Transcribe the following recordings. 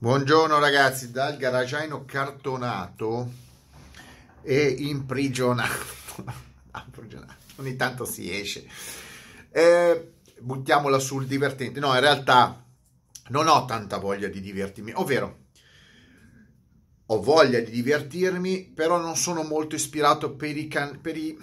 Buongiorno ragazzi, dal garagiaino cartonato e imprigionato. Ogni tanto si esce. Eh, buttiamola sul divertente. No, in realtà non ho tanta voglia di divertirmi, ovvero ho voglia di divertirmi, però non sono molto ispirato per i, can- per i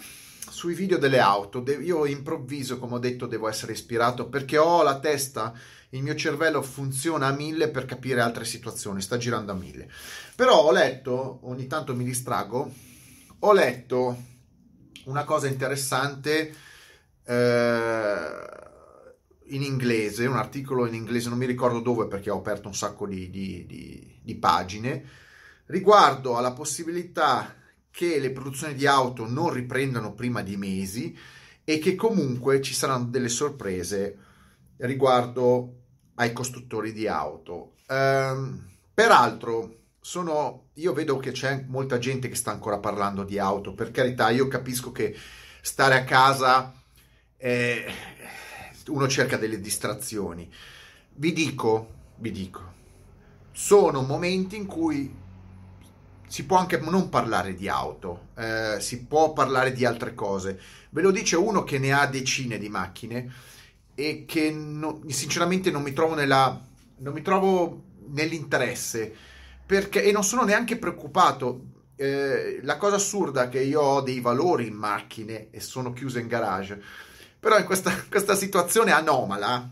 sui video delle auto. De- io improvviso, come ho detto, devo essere ispirato perché ho la testa il mio cervello funziona a mille per capire altre situazioni, sta girando a mille. Però ho letto, ogni tanto mi distrago, ho letto una cosa interessante eh, in inglese, un articolo in inglese, non mi ricordo dove perché ho aperto un sacco di, di, di, di pagine, riguardo alla possibilità che le produzioni di auto non riprendano prima di mesi e che comunque ci saranno delle sorprese riguardo ai costruttori di auto. Ehm, peraltro, sono, io vedo che c'è molta gente che sta ancora parlando di auto, per carità, io capisco che stare a casa eh, uno cerca delle distrazioni. Vi dico, vi dico, sono momenti in cui si può anche non parlare di auto, eh, si può parlare di altre cose. Ve lo dice uno che ne ha decine di macchine e che no, sinceramente non mi trovo nella non mi trovo nell'interesse perché e non sono neanche preoccupato eh, la cosa assurda è che io ho dei valori in macchine e sono chiuso in garage però in questa, questa situazione anomala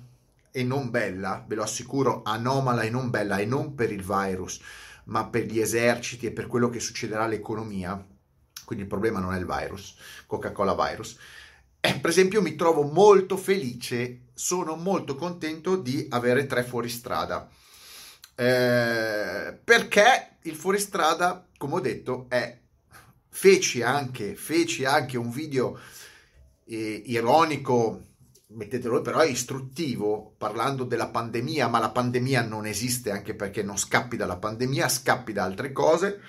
e non bella ve lo assicuro anomala e non bella e non per il virus ma per gli eserciti e per quello che succederà all'economia quindi il problema non è il virus Coca-Cola virus eh, per esempio mi trovo molto felice, sono molto contento di avere tre fuoristrada. Eh, perché il fuoristrada, come ho detto, è feci anche, feci anche un video eh, ironico, mettetelo però è istruttivo, parlando della pandemia, ma la pandemia non esiste anche perché non scappi dalla pandemia, scappi da altre cose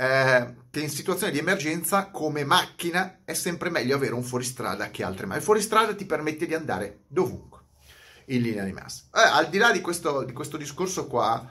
eh, che in situazioni di emergenza come macchina è sempre meglio avere un fuoristrada che altre macchine. Il fuoristrada ti permette di andare dovunque in linea di massa. Eh, al di là di questo, di questo discorso qua,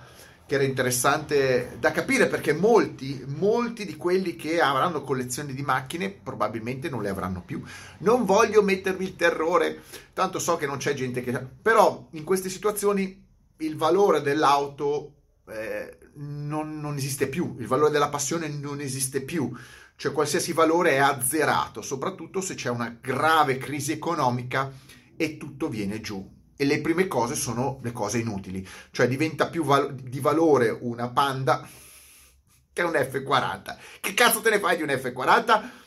che era interessante da capire perché molti, molti di quelli che avranno collezioni di macchine probabilmente non le avranno più. Non voglio mettermi il terrore, tanto so che non c'è gente che... Però in queste situazioni il valore dell'auto eh, non, non esiste più, il valore della passione non esiste più, cioè qualsiasi valore è azzerato, soprattutto se c'è una grave crisi economica e tutto viene giù. E le prime cose sono le cose inutili, cioè diventa più val- di valore una Panda che un F40. Che cazzo te ne fai di un F40?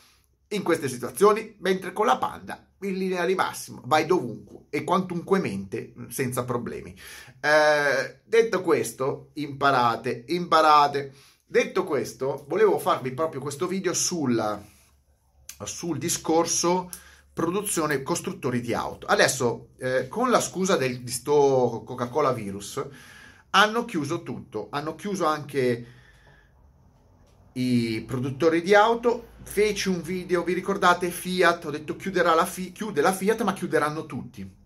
in queste situazioni, mentre con la Panda in linea di massimo vai dovunque e quantunquemente mm, senza problemi. Eh, detto questo, imparate, imparate. Detto questo, volevo farvi proprio questo video sulla, sul discorso produzione costruttori di auto. Adesso, eh, con la scusa del, di sto Coca-Cola virus, hanno chiuso tutto, hanno chiuso anche i produttori di auto, feci un video, vi ricordate Fiat, ho detto chiuderà la, Fi- chiude la Fiat ma chiuderanno tutti.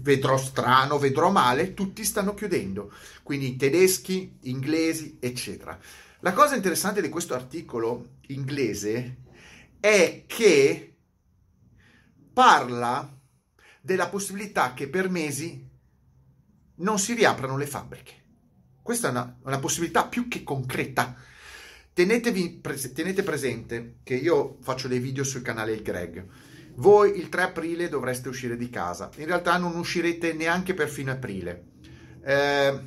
Vedrò strano, vedrò male, tutti stanno chiudendo, quindi tedeschi, inglesi, eccetera. La cosa interessante di questo articolo inglese è che parla della possibilità che per mesi non si riaprano le fabbriche. Questa è una, una possibilità più che concreta Tenetevi, tenete presente che io faccio dei video sul canale Il Greg. Voi il 3 aprile dovreste uscire di casa. In realtà non uscirete neanche per fine aprile. Eh,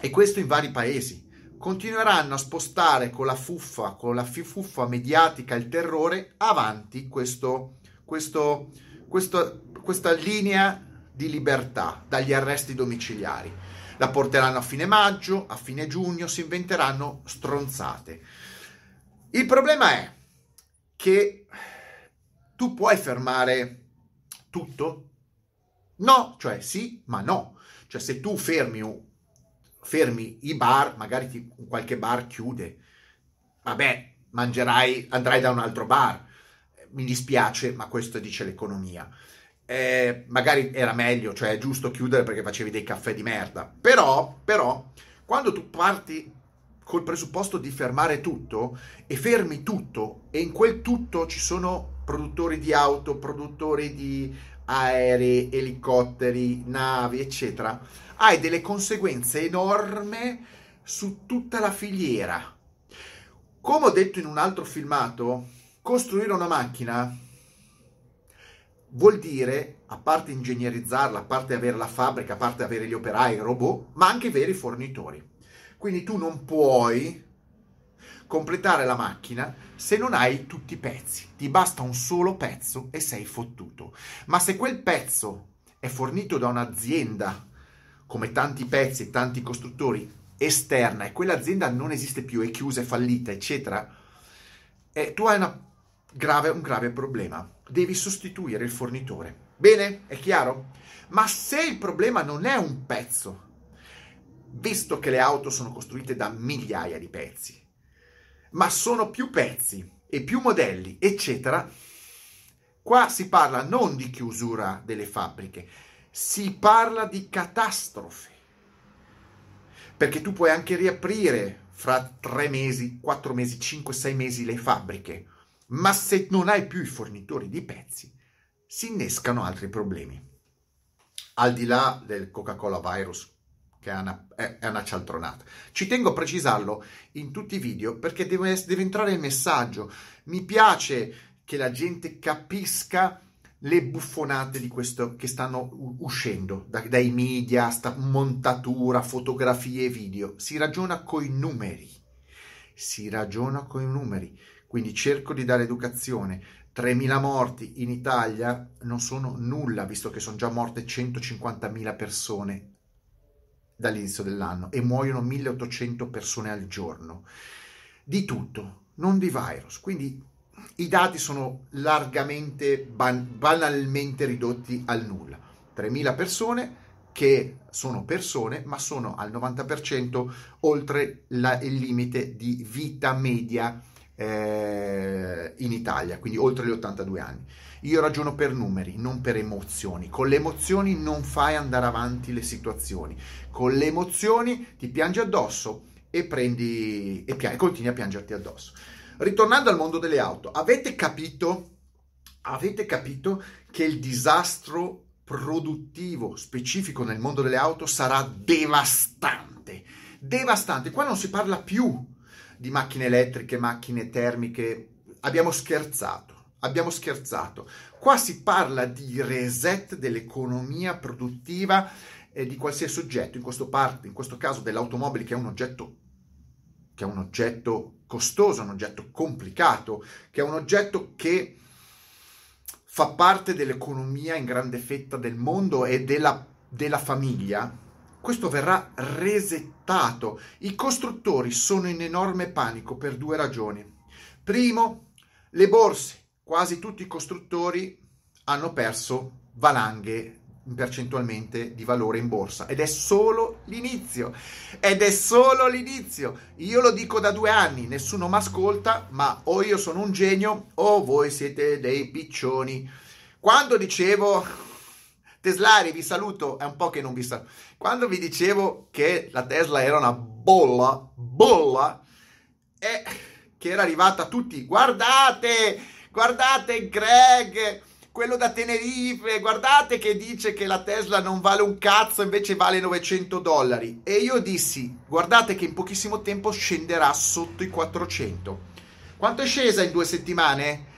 e questo in vari paesi. Continueranno a spostare con la fuffa, con la fuffa mediatica, il terrore, avanti questo, questo, questo, questa linea di libertà dagli arresti domiciliari la porteranno a fine maggio, a fine giugno, si inventeranno stronzate. Il problema è che tu puoi fermare tutto? No, cioè sì, ma no. Cioè se tu fermi, fermi i bar, magari ti, qualche bar chiude, vabbè, mangerai, andrai da un altro bar. Mi dispiace, ma questo dice l'economia eh, magari era meglio, cioè è giusto chiudere perché facevi dei caffè di merda, però, però Quando tu parti col presupposto di fermare tutto e fermi tutto e in quel tutto ci sono produttori di auto, produttori di aerei, elicotteri, navi, eccetera, hai delle conseguenze enormi su tutta la filiera. Come ho detto in un altro filmato, costruire una macchina vuol dire, a parte ingegnerizzarla, a parte avere la fabbrica, a parte avere gli operai, i robot, ma anche avere i fornitori. Quindi tu non puoi completare la macchina se non hai tutti i pezzi. Ti basta un solo pezzo e sei fottuto. Ma se quel pezzo è fornito da un'azienda, come tanti pezzi e tanti costruttori, esterna e quell'azienda non esiste più, è chiusa, è fallita, eccetera, eh, tu hai grave, un grave problema. Devi sostituire il fornitore. Bene? È chiaro? Ma se il problema non è un pezzo, visto che le auto sono costruite da migliaia di pezzi, ma sono più pezzi e più modelli, eccetera, qua si parla non di chiusura delle fabbriche, si parla di catastrofe. Perché tu puoi anche riaprire fra tre mesi, quattro mesi, cinque, sei mesi le fabbriche, ma se non hai più i fornitori di pezzi, si innescano altri problemi. Al di là del Coca-Cola virus, che è una, è, una, cialtronata. Ci tengo a precisarlo in tutti i video perché deve, deve entrare il messaggio. Mi piace che la gente capisca le buffonate di questo che stanno uscendo da, dai media, sta montatura, fotografie video. Si ragiona coi numeri. Si ragiona coi numeri. Quindi cerco di dare educazione. 3.000 morti in Italia non sono nulla, visto che sono già morte 150.000 persone dall'inizio dell'anno e muoiono 1800 persone al giorno. Di tutto, non di virus. Quindi i dati sono largamente, ban- banalmente ridotti al nulla. 3000 persone che sono persone, ma sono al 90% oltre la, il limite di vita media eh, in Italia, quindi oltre gli 82 anni. Io ragiono per numeri, non per emozioni. Con le emozioni non fai andare avanti le situazioni. Con le emozioni ti piangi addosso e prendi e, pia- e continui a piangerti addosso. Ritornando al mondo delle auto, avete capito? Avete capito che il disastro produttivo specifico nel mondo delle auto sarà devastante. Devastante. Qua non si parla più di macchine elettriche, macchine termiche. Abbiamo scherzato abbiamo scherzato. Qua si parla di reset dell'economia produttiva eh, di qualsiasi oggetto, in questo, part, in questo caso dell'automobile che è un oggetto che è un oggetto costoso, un oggetto complicato, che è un oggetto che fa parte dell'economia in grande fetta del mondo e della, della famiglia, questo verrà resettato. I costruttori sono in enorme panico per due ragioni. Primo, le borse. Quasi tutti i costruttori hanno perso valanghe percentualmente di valore in borsa. Ed è solo l'inizio. Ed è solo l'inizio. Io lo dico da due anni nessuno mi ascolta ma o io sono un genio o voi siete dei piccioni. Quando dicevo Teslari vi saluto è un po' che non vi saluto quando vi dicevo che la Tesla era una bolla bolla e che era arrivata a tutti guardate guardate Greg, quello da Tenerife, guardate che dice che la Tesla non vale un cazzo, invece vale 900 dollari. E io dissi, guardate che in pochissimo tempo scenderà sotto i 400. Quanto è scesa in due settimane?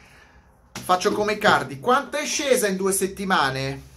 Faccio come Cardi, quanto è scesa in due settimane?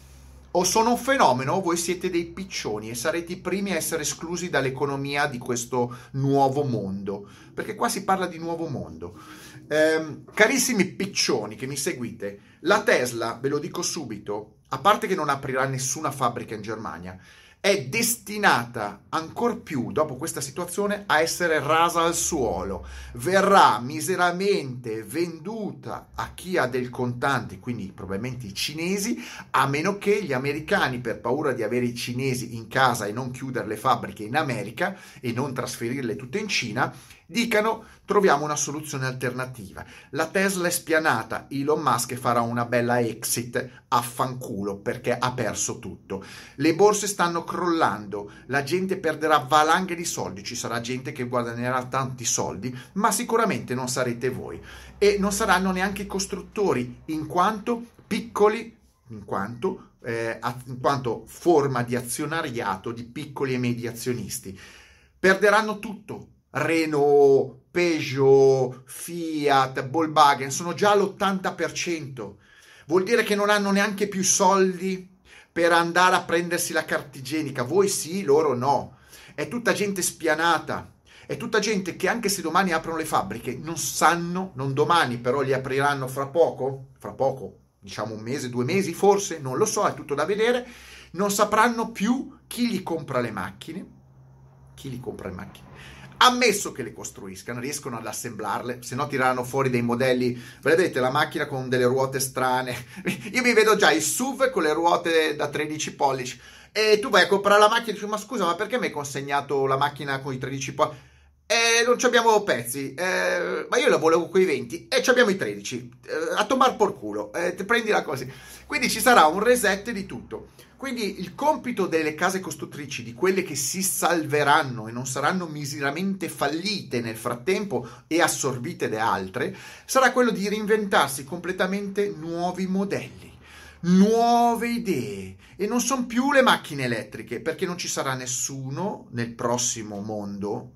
O sono un fenomeno o voi siete dei piccioni e sarete i primi a essere esclusi dall'economia di questo nuovo mondo. Perché qua si parla di nuovo mondo. Eh, carissimi piccioni che mi seguite, la Tesla, ve lo dico subito, a parte che non aprirà nessuna fabbrica in Germania, è destinata ancor più dopo questa situazione a essere rasa al suolo, verrà miseramente venduta a chi ha del contante, quindi probabilmente i cinesi, a meno che gli americani, per paura di avere i cinesi in casa e non chiudere le fabbriche in America e non trasferirle tutte in Cina, dicano troviamo una soluzione alternativa. La Tesla è spianata, Elon Musk farà una bella exit a fanculo perché ha perso tutto. Le borse stanno crollando, la gente perderà valanghe di soldi, ci sarà gente che guadagnerà tanti soldi, ma sicuramente non sarete voi e non saranno neanche i costruttori, in quanto piccoli, in quanto, eh, in quanto forma di azionariato di piccoli e medi azionisti. Perderanno tutto. Renault, Peugeot, Fiat, Volkswagen sono già all'80%. Vuol dire che non hanno neanche più soldi per andare a prendersi la carta igienica. Voi sì, loro no. È tutta gente spianata. È tutta gente che anche se domani aprono le fabbriche non sanno, non domani, però li apriranno fra poco, fra poco, diciamo un mese, due mesi forse, non lo so, è tutto da vedere, non sapranno più chi gli compra le macchine, chi gli compra le macchine ammesso che le costruiscano, riescono ad assemblarle, se no tireranno fuori dei modelli, vedete la macchina con delle ruote strane, io mi vedo già il SUV con le ruote da 13 pollici e tu vai a comprare la macchina e dici ma scusa ma perché mi hai consegnato la macchina con i 13 pollici? Eh, non abbiamo pezzi, eh, ma io la volevo con i 20 e abbiamo i 13, eh, a tomar por culo, eh, prendila così. Quindi ci sarà un reset di tutto. Quindi il compito delle case costruttrici, di quelle che si salveranno e non saranno miseramente fallite nel frattempo e assorbite da altre, sarà quello di reinventarsi completamente nuovi modelli, nuove idee. E non sono più le macchine elettriche, perché non ci sarà nessuno nel prossimo mondo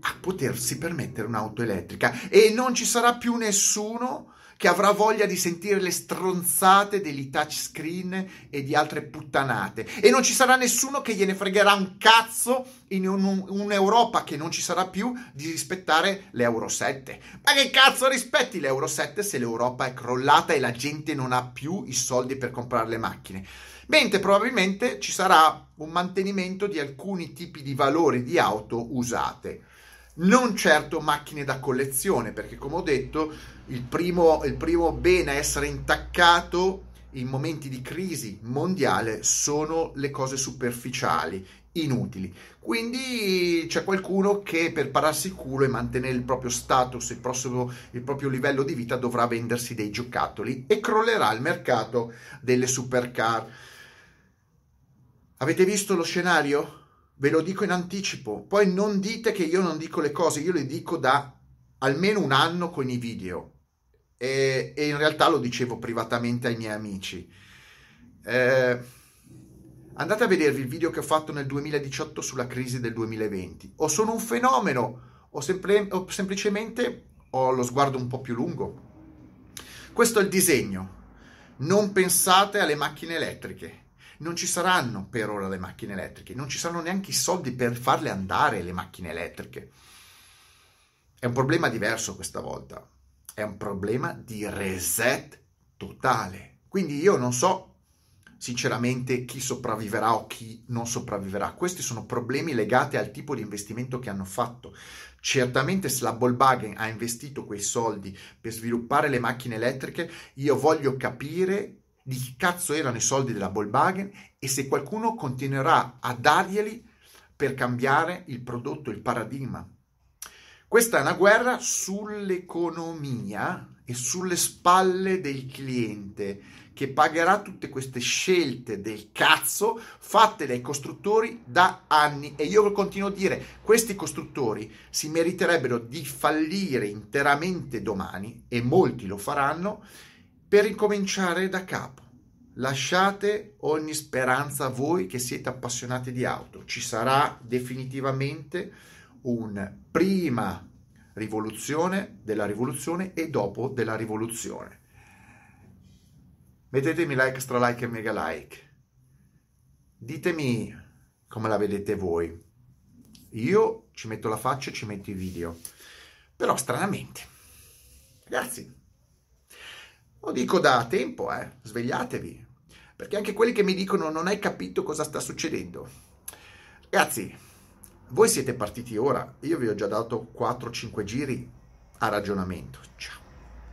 a potersi permettere un'auto elettrica e non ci sarà più nessuno che avrà voglia di sentire le stronzate degli touchscreen e di altre puttanate. E non ci sarà nessuno che gliene fregherà un cazzo in un, un'Europa che non ci sarà più di rispettare l'Euro 7. Ma che cazzo rispetti l'Euro 7 se l'Europa è crollata e la gente non ha più i soldi per comprare le macchine? Mentre probabilmente ci sarà un mantenimento di alcuni tipi di valori di auto usate non certo macchine da collezione, perché come ho detto, il primo, il primo bene a essere intaccato in momenti di crisi mondiale sono le cose superficiali, inutili. Quindi c'è qualcuno che per pararsi il culo e mantenere il proprio status, il, prossimo, il proprio livello di vita dovrà vendersi dei giocattoli e crollerà il mercato delle supercar. Avete visto lo scenario? Ve lo dico in anticipo, poi non dite che io non dico le cose, io le dico da almeno un anno con i video e, e in realtà lo dicevo privatamente ai miei amici. Eh, andate a vedervi il video che ho fatto nel 2018 sulla crisi del 2020. O sono un fenomeno o, semple- o semplicemente ho lo sguardo un po' più lungo. Questo è il disegno. Non pensate alle macchine elettriche non ci saranno per ora le macchine elettriche, non ci saranno neanche i soldi per farle andare le macchine elettriche. È un problema diverso questa volta, è un problema di reset totale. Quindi io non so sinceramente chi sopravviverà o chi non sopravviverà. Questi sono problemi legati al tipo di investimento che hanno fatto. Certamente se la Volkswagen ha investito quei soldi per sviluppare le macchine elettriche, io voglio capire di chi cazzo erano i soldi della Volkswagen e se qualcuno continuerà a darglieli per cambiare il prodotto, il paradigma. Questa è una guerra sull'economia e sulle spalle del cliente che pagherà tutte queste scelte del cazzo fatte dai costruttori da anni e io continuo a dire questi costruttori si meriterebbero di fallire interamente domani e molti lo faranno per ricominciare da capo. Lasciate ogni speranza a voi che siete appassionati di auto. Ci sarà definitivamente un prima rivoluzione della rivoluzione e dopo della rivoluzione. Mettetemi like, stra like e mega like. Ditemi come la vedete voi. Io ci metto la faccia e ci metto i video. Però stranamente. Ragazzi, lo dico da tempo, eh, svegliatevi, perché anche quelli che mi dicono non hai capito cosa sta succedendo. Ragazzi, voi siete partiti ora, io vi ho già dato 4-5 giri a ragionamento. Ciao.